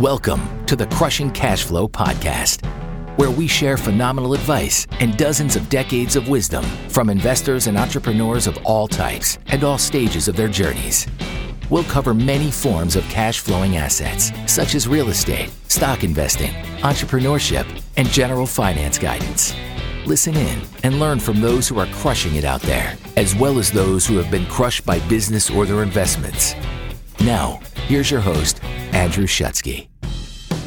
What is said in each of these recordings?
Welcome to the Crushing Cash Flow Podcast, where we share phenomenal advice and dozens of decades of wisdom from investors and entrepreneurs of all types and all stages of their journeys. We'll cover many forms of cash flowing assets, such as real estate, stock investing, entrepreneurship, and general finance guidance. Listen in and learn from those who are crushing it out there, as well as those who have been crushed by business or their investments. Now, here's your host, Andrew Shutsky.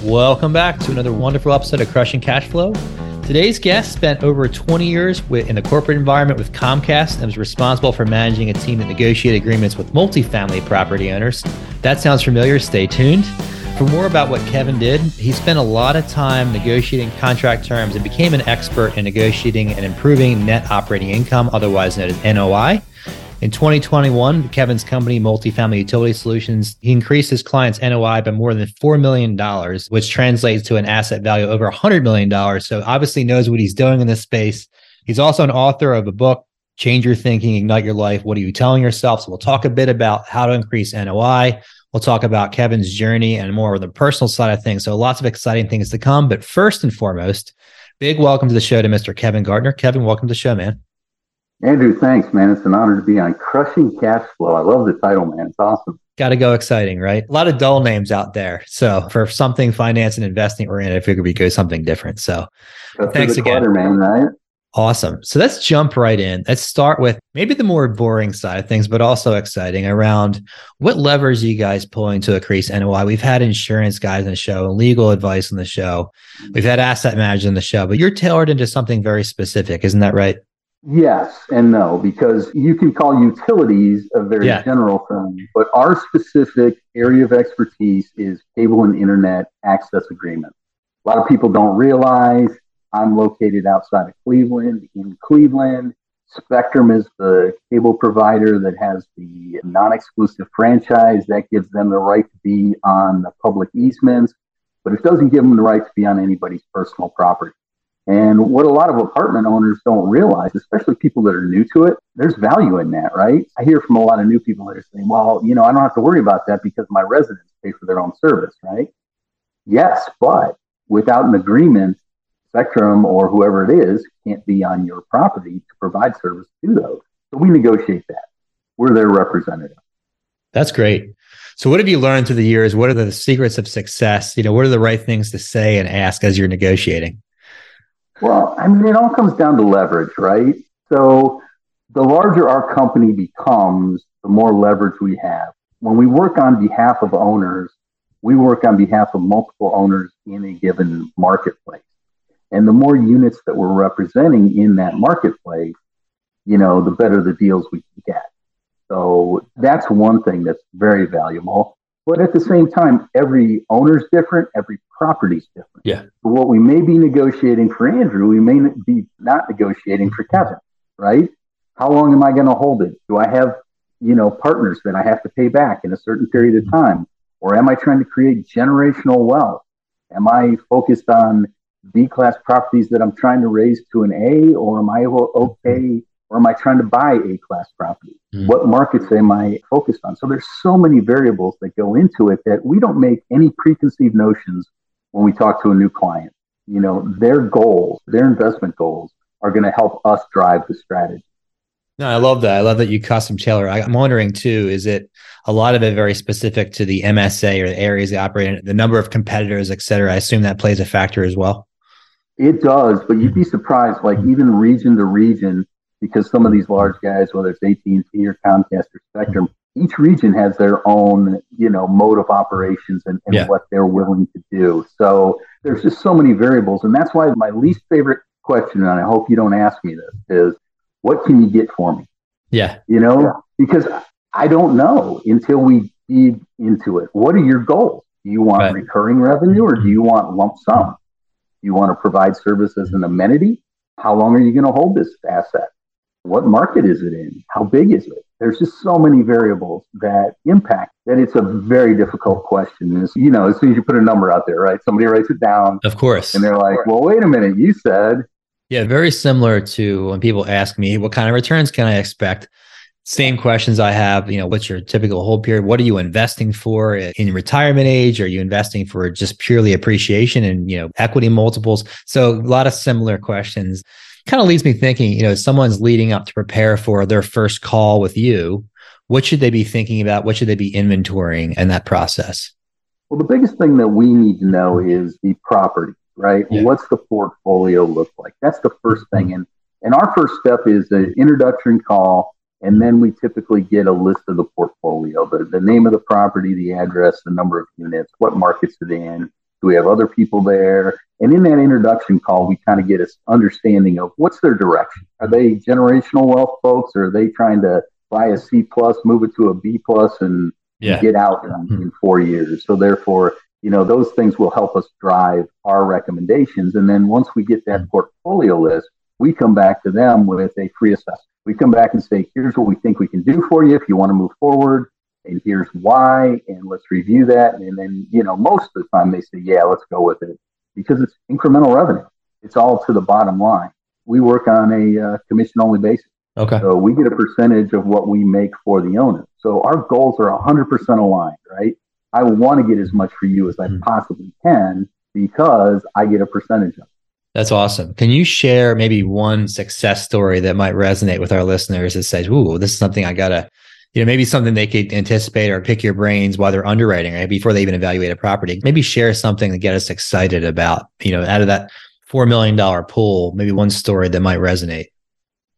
Welcome back to another wonderful episode of Crushing Cash Flow. Today's guest spent over 20 years in the corporate environment with Comcast and was responsible for managing a team that negotiated agreements with multifamily property owners. That sounds familiar. Stay tuned. For more about what Kevin did, he spent a lot of time negotiating contract terms and became an expert in negotiating and improving net operating income, otherwise known as NOI. In 2021, Kevin's company, Multifamily Utility Solutions, he increased his clients' NOI by more than $4 million, which translates to an asset value over $100 million. So obviously knows what he's doing in this space. He's also an author of a book, Change Your Thinking, Ignite Your Life. What are you telling yourself? So we'll talk a bit about how to increase NOI. We'll talk about Kevin's journey and more of the personal side of things. So lots of exciting things to come. But first and foremost, big welcome to the show to Mr. Kevin Gardner. Kevin, welcome to the show, man. Andrew, thanks, man. It's an honor to be on Crushing Cash Flow. I love the title, man. It's awesome. Got to go exciting, right? A lot of dull names out there. So for something finance and investing oriented, I figured we could go something different. So thanks again. Clutter, man, right? Awesome. So let's jump right in. Let's start with maybe the more boring side of things, but also exciting around what levers you guys pulling to increase NOI? We've had insurance guys on the show, legal advice on the show. We've had asset managers on the show, but you're tailored into something very specific. Isn't that right? Yes and no, because you can call utilities a very Yeah. general term, but our specific area of expertise is cable and internet access agreements. A lot of people don't realize I'm located outside of Cleveland, in Cleveland. Spectrum is the cable provider that has the non exclusive franchise that gives them the right to be on the public easements, but it doesn't give them the right to be on anybody's personal property. And what a lot of apartment owners don't realize, especially people that are new to it, there's value in that, right? I hear from a lot of new people that are saying, well, you know, I don't have to worry about that because my residents pay for their own service, right? Yes, but without an agreement, Spectrum or whoever it is can't be on your property to provide service to those. So we negotiate that. We're their representative. That's great. So what have you learned through the years? What are the secrets of success? You know, what are the right things to say and ask as you're negotiating? Well, I mean, it all comes down to leverage, right? So the larger our company becomes, the more leverage we have. When we work on behalf of owners, we work on behalf of multiple owners in a given marketplace. And the more units that we're representing in that marketplace, you know, the better the deals we can get. So that's one thing that's very valuable. But at the same time, every owner's different, every property's different. Yeah. So what we may be negotiating for Andrew, we may be not negotiating for Kevin, right? How long am I going to hold it? Do I have, you know, partners that I have to pay back in a certain period of time? Or am I trying to create generational wealth? Am I focused on B class properties that I'm trying to raise to an A, or am I okay, or am I trying to buy A class property? Mm. What markets am I focused on? So there's so many variables that go into it that we don't make any preconceived notions when we talk to a new client. You know, their goals, their investment goals are going to help us drive the strategy. No, I love that. I love that you custom tailor. I'm wondering too, is it a lot of it very specific to the MSA or the areas they operate in, the number of competitors, et cetera? I assume that plays a factor as well. It does, but you'd be surprised, like even region to region, because some of these large guys, whether it's AT&T or Comcast or Spectrum, each region has their own, you know, mode of operations and, and Yeah. what they're willing to do. So there's just so many variables, and that's why my least favorite question, and I hope you don't ask me this, is what can you get for me? Yeah. You know, because I don't know until we dig into it. What are your goals? Do you want Right. recurring revenue or do you want lump sum? Do you want to provide service as an amenity? How long are you going to hold this asset? What market is it in? How big is it? There's just so many variables that impact that it's a very difficult question. And you know, as soon as you put a number out there, right? Somebody writes it down Of course. and they're like, well, wait a minute, you said Yeah, very similar to when people ask me, what kind of returns can I expect? same questions I have. You know, what's your typical hold period? What are you investing for in retirement age? Are you investing for just purely appreciation and, you know, equity multiples? So a lot of similar questions. Kind of leads me thinking, you know, someone's leading up to prepare for their first call with you. What should they be thinking about? What should they be inventorying in that process? Well, the biggest thing that we need to know is the property, right? Yeah. What's the portfolio look like? That's the first thing. Mm-hmm. And and our first step is an introduction call and then we typically get a list of the portfolio, the, the name of the property, the address, the number of units, what markets it in. Do we have other people there? And in that introduction call, we kind of get an understanding of what's their direction. Are they generational wealth folks, or are they trying to buy a C plus, move it to a B plus, and yeah. get out in, mm-hmm. in four years? So therefore, you know, those things will help us drive our recommendations. And then once we get that mm-hmm. portfolio list, we come back to them with a free assessment we come back and say, here's what we think we can do for you if you want to move forward, and here's why, and let's review that. And then, you know, most of the time they say, yeah, let's go with it because it's incremental revenue. It's all to the bottom line. We work on a uh, commission only basis. Okay. So we get a percentage of what we make for the owner. So our goals are 100% aligned, right? I want to get as much for you as I mm. possibly can because I get a percentage of it. That's awesome. Can you share maybe one success story that might resonate with our listeners that says, "Ooh, this is something I gotta," you know, maybe something they could anticipate or pick your brains while they're underwriting, right? Before they even evaluate a property. Maybe share something to get us excited about, you know, out of that four million dollar pool. Maybe one story that might resonate.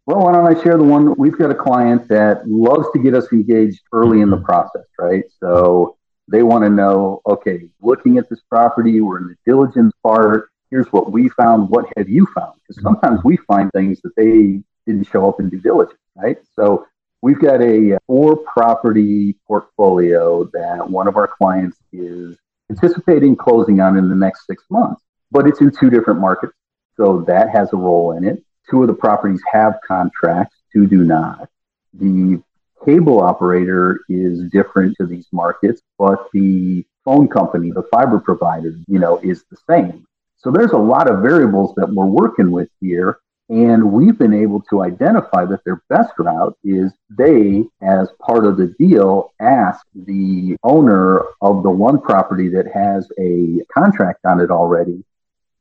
Well, why don't I share the one? We've got a client that loves to get us engaged early in the mm-hmm. process, right? So they want to know, okay, looking at this property, we're in the diligence part here's what we found. What have you found? Because sometimes we find things that they didn't show up in due diligence, right? So we've got a uh, four property portfolio that one of our clients is anticipating closing on in the next six months, but it's in two different markets. So that has a role in it. Two of the properties have contracts, two do not. The cable operator is different to these markets, but the phone company, the fiber provider, you know, is the same. So there's a lot of variables that we're working with here. And we've been able to identify that their best route is they, as part of the deal, ask the owner of the one property that has a contract on it already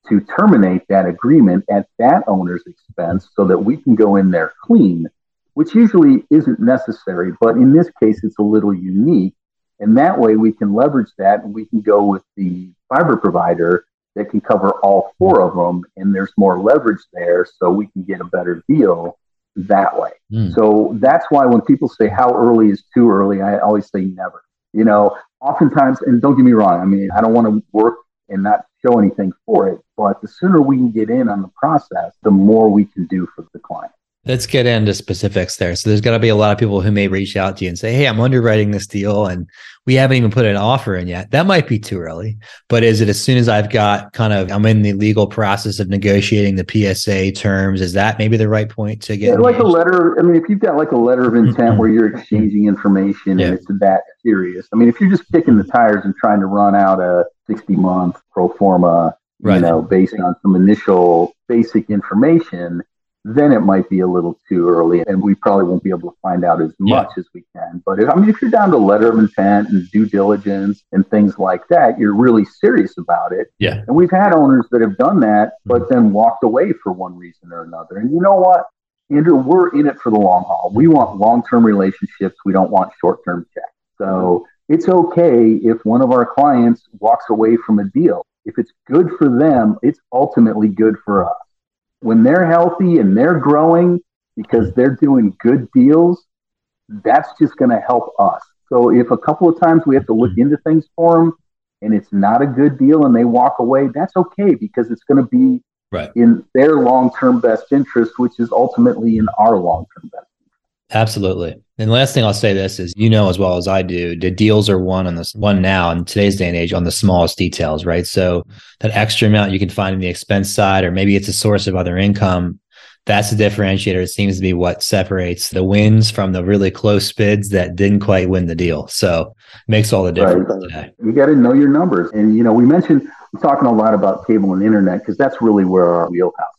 to terminate that agreement at that owner's expense so that we can go in there clean, which usually isn't necessary. But in this case, it's a little unique. And that way we can leverage that and we can go with the fiber provider that can cover all four of them, and there's more leverage there, so we can get a better deal that way. Mm. So that's why when people say how early is too early, I always say never. You know, oftentimes, and don't get me wrong, I mean, I don't want to work and not show anything for it, but the sooner we can get in on the process, the more we can do for the client. Let's get into specifics there. So there's got to be a lot of people who may reach out to you and say, "Hey, I'm underwriting this deal, and we haven't even put an offer in yet." That might be too early. But is it as soon as I've got kind of I'm in the legal process of negotiating the PSA terms? Is that maybe the right point to get? Yeah, like a letter. I mean, if you've got like a letter of intent mm-hmm. where you're exchanging information yeah. and it's that serious. I mean, if you're just kicking the tires and trying to run out a 60 month pro forma, right. you know, based on some initial basic information then it might be a little too early and we probably won't be able to find out as much yeah. as we can. But if, I mean, if you're down to letter of intent and due diligence and things like that, you're really serious about it. Yeah. And we've had owners that have done that, but mm-hmm. then walked away for one reason or another. And you know what? Andrew, we're in it for the long haul. We want long term relationships. We don't want short term checks. So it's okay if one of our clients walks away from a deal. If it's good for them, it's ultimately good for us when they're healthy and they're growing because mm-hmm. they're doing good deals, that's just going to help us. So if a couple of times we have to look mm-hmm. into things for them and it's not a good deal and they walk away, that's okay because it's going to be right. in their long term best interest, which is ultimately in our long term best Absolutely. And the last thing I'll say this is, you know, as well as I do, the deals are won on this one now in today's day and age on the smallest details, right? So that extra amount you can find in the expense side, or maybe it's a source of other income. That's the differentiator. It seems to be what separates the wins from the really close bids that didn't quite win the deal. So makes all the difference right. today. You got to know your numbers. And, you know, we mentioned, we're talking a lot about cable and internet because that's really where our wheelhouse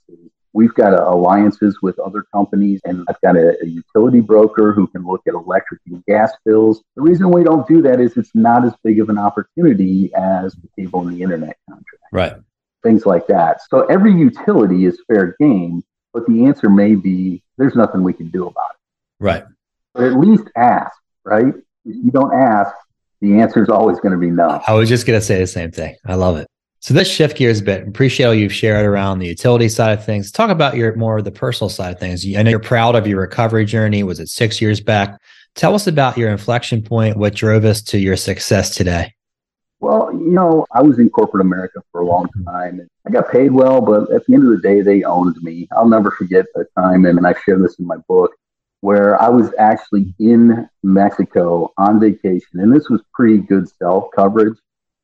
We've got uh, alliances with other companies, and I've got a, a, utility broker who can look at electric and gas bills. The reason we don't do that is it's not as big of an opportunity as the cable and the internet contract. Right. Things like that. So every utility is fair game, but the answer may be there's nothing we can do about it. Right. But at least ask, right? If you don't ask, the answer is always going to be no. I was just going to say the same thing. I love it. So let's shift gears a bit. Appreciate all you've shared around the utility side of things. Talk about your more of the personal side of things. I know you're proud of your recovery journey. Was it six years back? Tell us about your inflection point. What drove us to your success today? Well, you know, I was in corporate America for a long time. I got paid well, but at the end of the day, they owned me. I'll never forget a time, and I share this in my book, where I was actually in Mexico on vacation. And this was pretty good cell coverage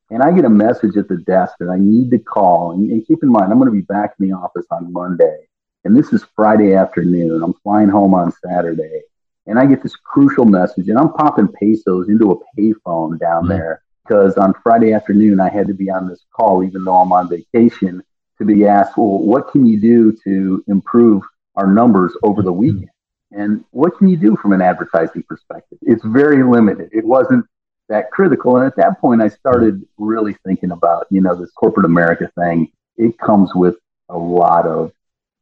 and I get a message at the desk that I need to call. And, and keep in mind, I'm going to be back in the office on Monday. And this is Friday afternoon. I'm flying home on Saturday. And I get this crucial message, and I'm popping pesos into a payphone down mm-hmm. there because on Friday afternoon, I had to be on this call, even though I'm on vacation, to be asked, well, what can you do to improve our numbers over the weekend? And what can you do from an advertising perspective? It's very limited. It wasn't that critical. And at that point, I started really thinking about, you know, this corporate America thing. It comes with a lot of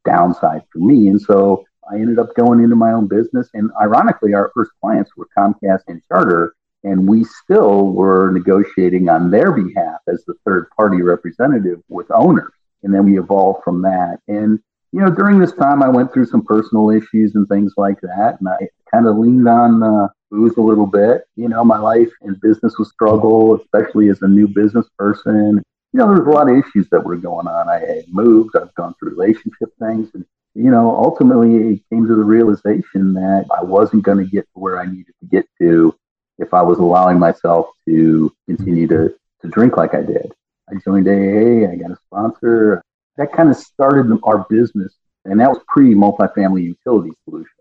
downside for me. And so I ended up going into my own business. And ironically, our first clients were Comcast and Charter. And we still were negotiating on their behalf as the third party representative with owners. And then we evolved from that. And, you know, during this time, I went through some personal issues and things like that. And I kind of leaned on uh, booze a little bit. You know, my life and business was struggle, especially as a new business person. You know, there's a lot of issues that were going on. I had moved, I've gone through relationship things. And, you know, ultimately it came to the realization that I wasn't going to get to where I needed to get to if I was allowing myself to continue to, to drink like I did. I joined AA, I got a sponsor. That kind of started our business, and that was pre multifamily utility solution.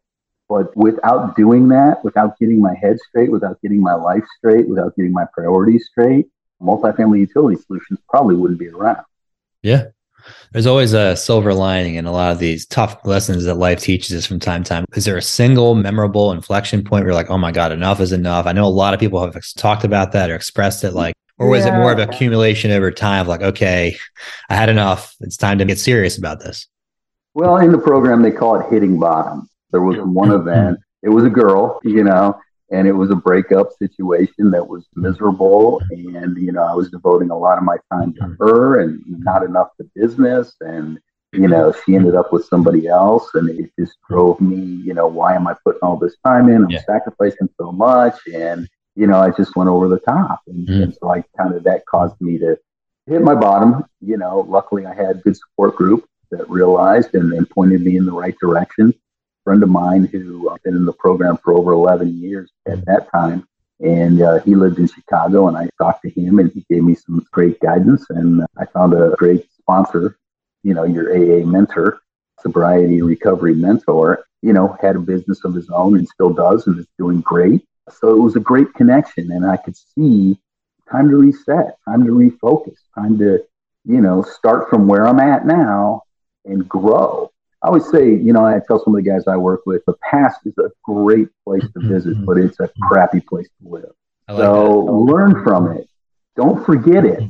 But without doing that, without getting my head straight, without getting my life straight, without getting my priorities straight, multifamily utility solutions probably wouldn't be around. Yeah. There's always a silver lining in a lot of these tough lessons that life teaches us from time to time. Is there a single memorable inflection point where you're like, oh my God, enough is enough? I know a lot of people have talked about that or expressed it like, or was yeah. it more of accumulation over time of like, okay, I had enough. It's time to get serious about this? Well, in the program, they call it hitting bottom. There was one event. It was a girl, you know, and it was a breakup situation that was miserable. And, you know, I was devoting a lot of my time to her and not enough to business. And, you know, she ended up with somebody else. And it just drove me, you know, why am I putting all this time in? I'm yeah. sacrificing so much. And, you know, I just went over the top. And, mm. and so I kind of, that caused me to hit my bottom. You know, luckily I had good support group that realized and, and pointed me in the right direction friend of mine who had been in the program for over 11 years at that time. And uh, he lived in Chicago, and I talked to him, and he gave me some great guidance. And I found a great sponsor, you know, your AA mentor, sobriety recovery mentor, you know, had a business of his own and still does, and is doing great. So it was a great connection, and I could see time to reset, time to refocus, time to, you know, start from where I'm at now and grow I always say, you know, I tell some of the guys I work with, the past is a great place to visit, mm-hmm. but it's a crappy place to live. Like so that. learn from it. Don't forget it,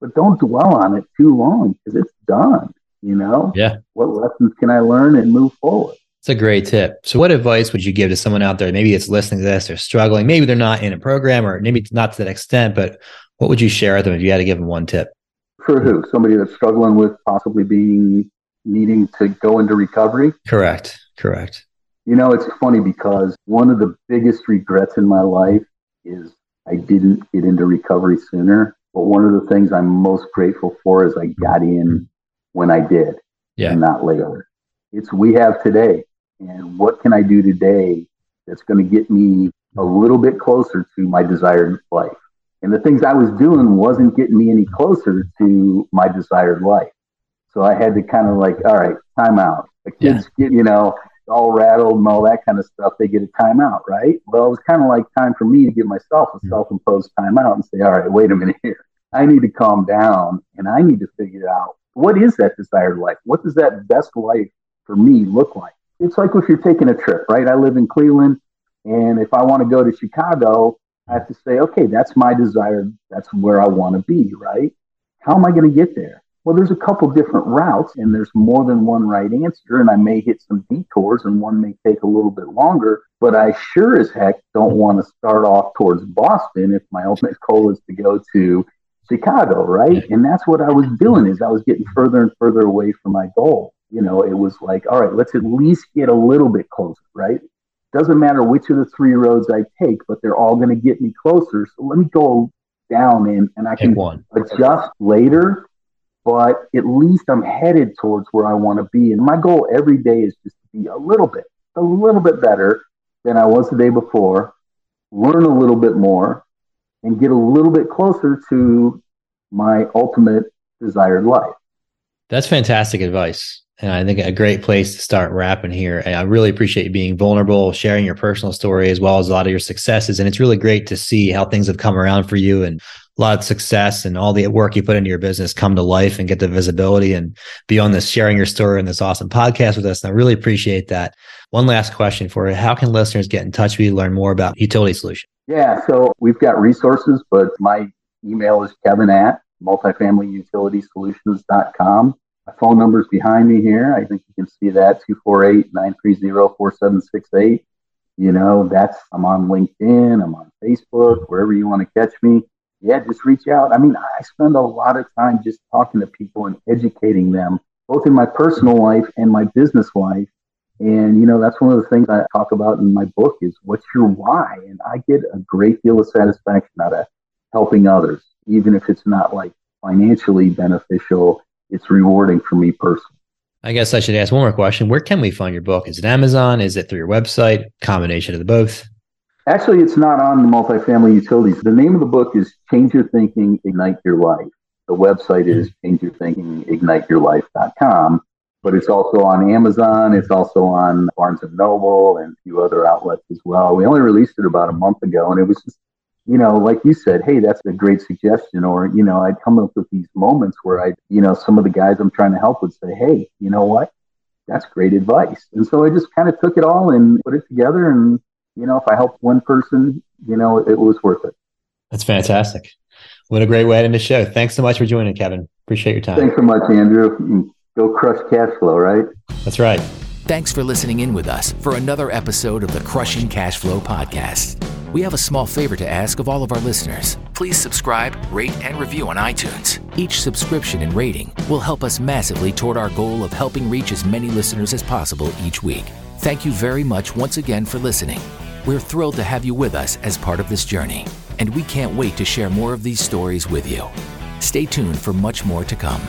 but don't dwell on it too long because it's done. You know? Yeah. What lessons can I learn and move forward? It's a great tip. So, what advice would you give to someone out there? Maybe it's listening to this, they're struggling. Maybe they're not in a program, or maybe not to that extent. But what would you share with them if you had to give them one tip? For who? Somebody that's struggling with possibly being needing to go into recovery. Correct. Correct. You know, it's funny because one of the biggest regrets in my life is I didn't get into recovery sooner. But one of the things I'm most grateful for is I got in when I did yeah. and not later. It's we have today. And what can I do today that's going to get me a little bit closer to my desired life? And the things I was doing wasn't getting me any closer to my desired life. So I had to kind of like, all right, time out. The kids yeah. get, you know, all rattled and all that kind of stuff. They get a timeout, right? Well, it was kind of like time for me to give myself a hmm. self-imposed timeout and say, all right, wait a minute here. I need to calm down and I need to figure out what is that desired life? What does that best life for me look like? It's like if you're taking a trip, right? I live in Cleveland, and if I want to go to Chicago, I have to say, okay, that's my desire. That's where I want to be, right? How am I going to get there? Well, there's a couple different routes, and there's more than one right answer, and I may hit some detours, and one may take a little bit longer. But I sure as heck don't want to start off towards Boston if my ultimate goal is to go to Chicago, right? And that's what I was doing is I was getting further and further away from my goal. You know, it was like, all right, let's at least get a little bit closer, right? Doesn't matter which of the three roads I take, but they're all going to get me closer. So let me go down and, and I can one. adjust later, but at least I'm headed towards where I want to be. And my goal every day is just to be a little bit, a little bit better than I was the day before, learn a little bit more, and get a little bit closer to my ultimate desired life. That's fantastic advice. And I think a great place to start wrapping here. And I really appreciate you being vulnerable, sharing your personal story as well as a lot of your successes. And it's really great to see how things have come around for you and a lot of success and all the work you put into your business come to life and get the visibility and be on this sharing your story and this awesome podcast with us. And I really appreciate that. One last question for you. How can listeners get in touch with you, learn more about utility solution? Yeah, so we've got resources, but my email is kevin at multifamilyutilitysolutions.com. Phone number is behind me here. I think you can see that 248 930 4768. You know, that's, I'm on LinkedIn, I'm on Facebook, wherever you want to catch me. Yeah, just reach out. I mean, I spend a lot of time just talking to people and educating them, both in my personal life and my business life. And, you know, that's one of the things I talk about in my book is what's your why? And I get a great deal of satisfaction out of helping others, even if it's not like financially beneficial it's rewarding for me personally. I guess I should ask one more question. Where can we find your book? Is it Amazon? Is it through your website? Combination of the both? Actually, it's not on the multifamily utilities. The name of the book is Change Your Thinking, Ignite Your Life. The website is mm-hmm. Change Your Thinking, Ignite Your Life.com. But it's also on Amazon. It's also on Barnes and Noble and a few other outlets as well. We only released it about a month ago, and it was just you know, like you said, hey, that's a great suggestion. Or, you know, I'd come up with these moments where I, you know, some of the guys I'm trying to help would say, hey, you know what? That's great advice. And so I just kind of took it all and put it together. And, you know, if I helped one person, you know, it, was worth it. That's fantastic. What a great way to end the show. Thanks so much for joining, Kevin. Appreciate your time. Thanks so much, Andrew. Mm, go crush cash flow, right? That's right. Thanks for listening in with us for another episode of the Crushing Cash Flow Podcast. We have a small favor to ask of all of our listeners. Please subscribe, rate, and review on iTunes. Each subscription and rating will help us massively toward our goal of helping reach as many listeners as possible each week. Thank you very much once again for listening. We're thrilled to have you with us as part of this journey, and we can't wait to share more of these stories with you. Stay tuned for much more to come.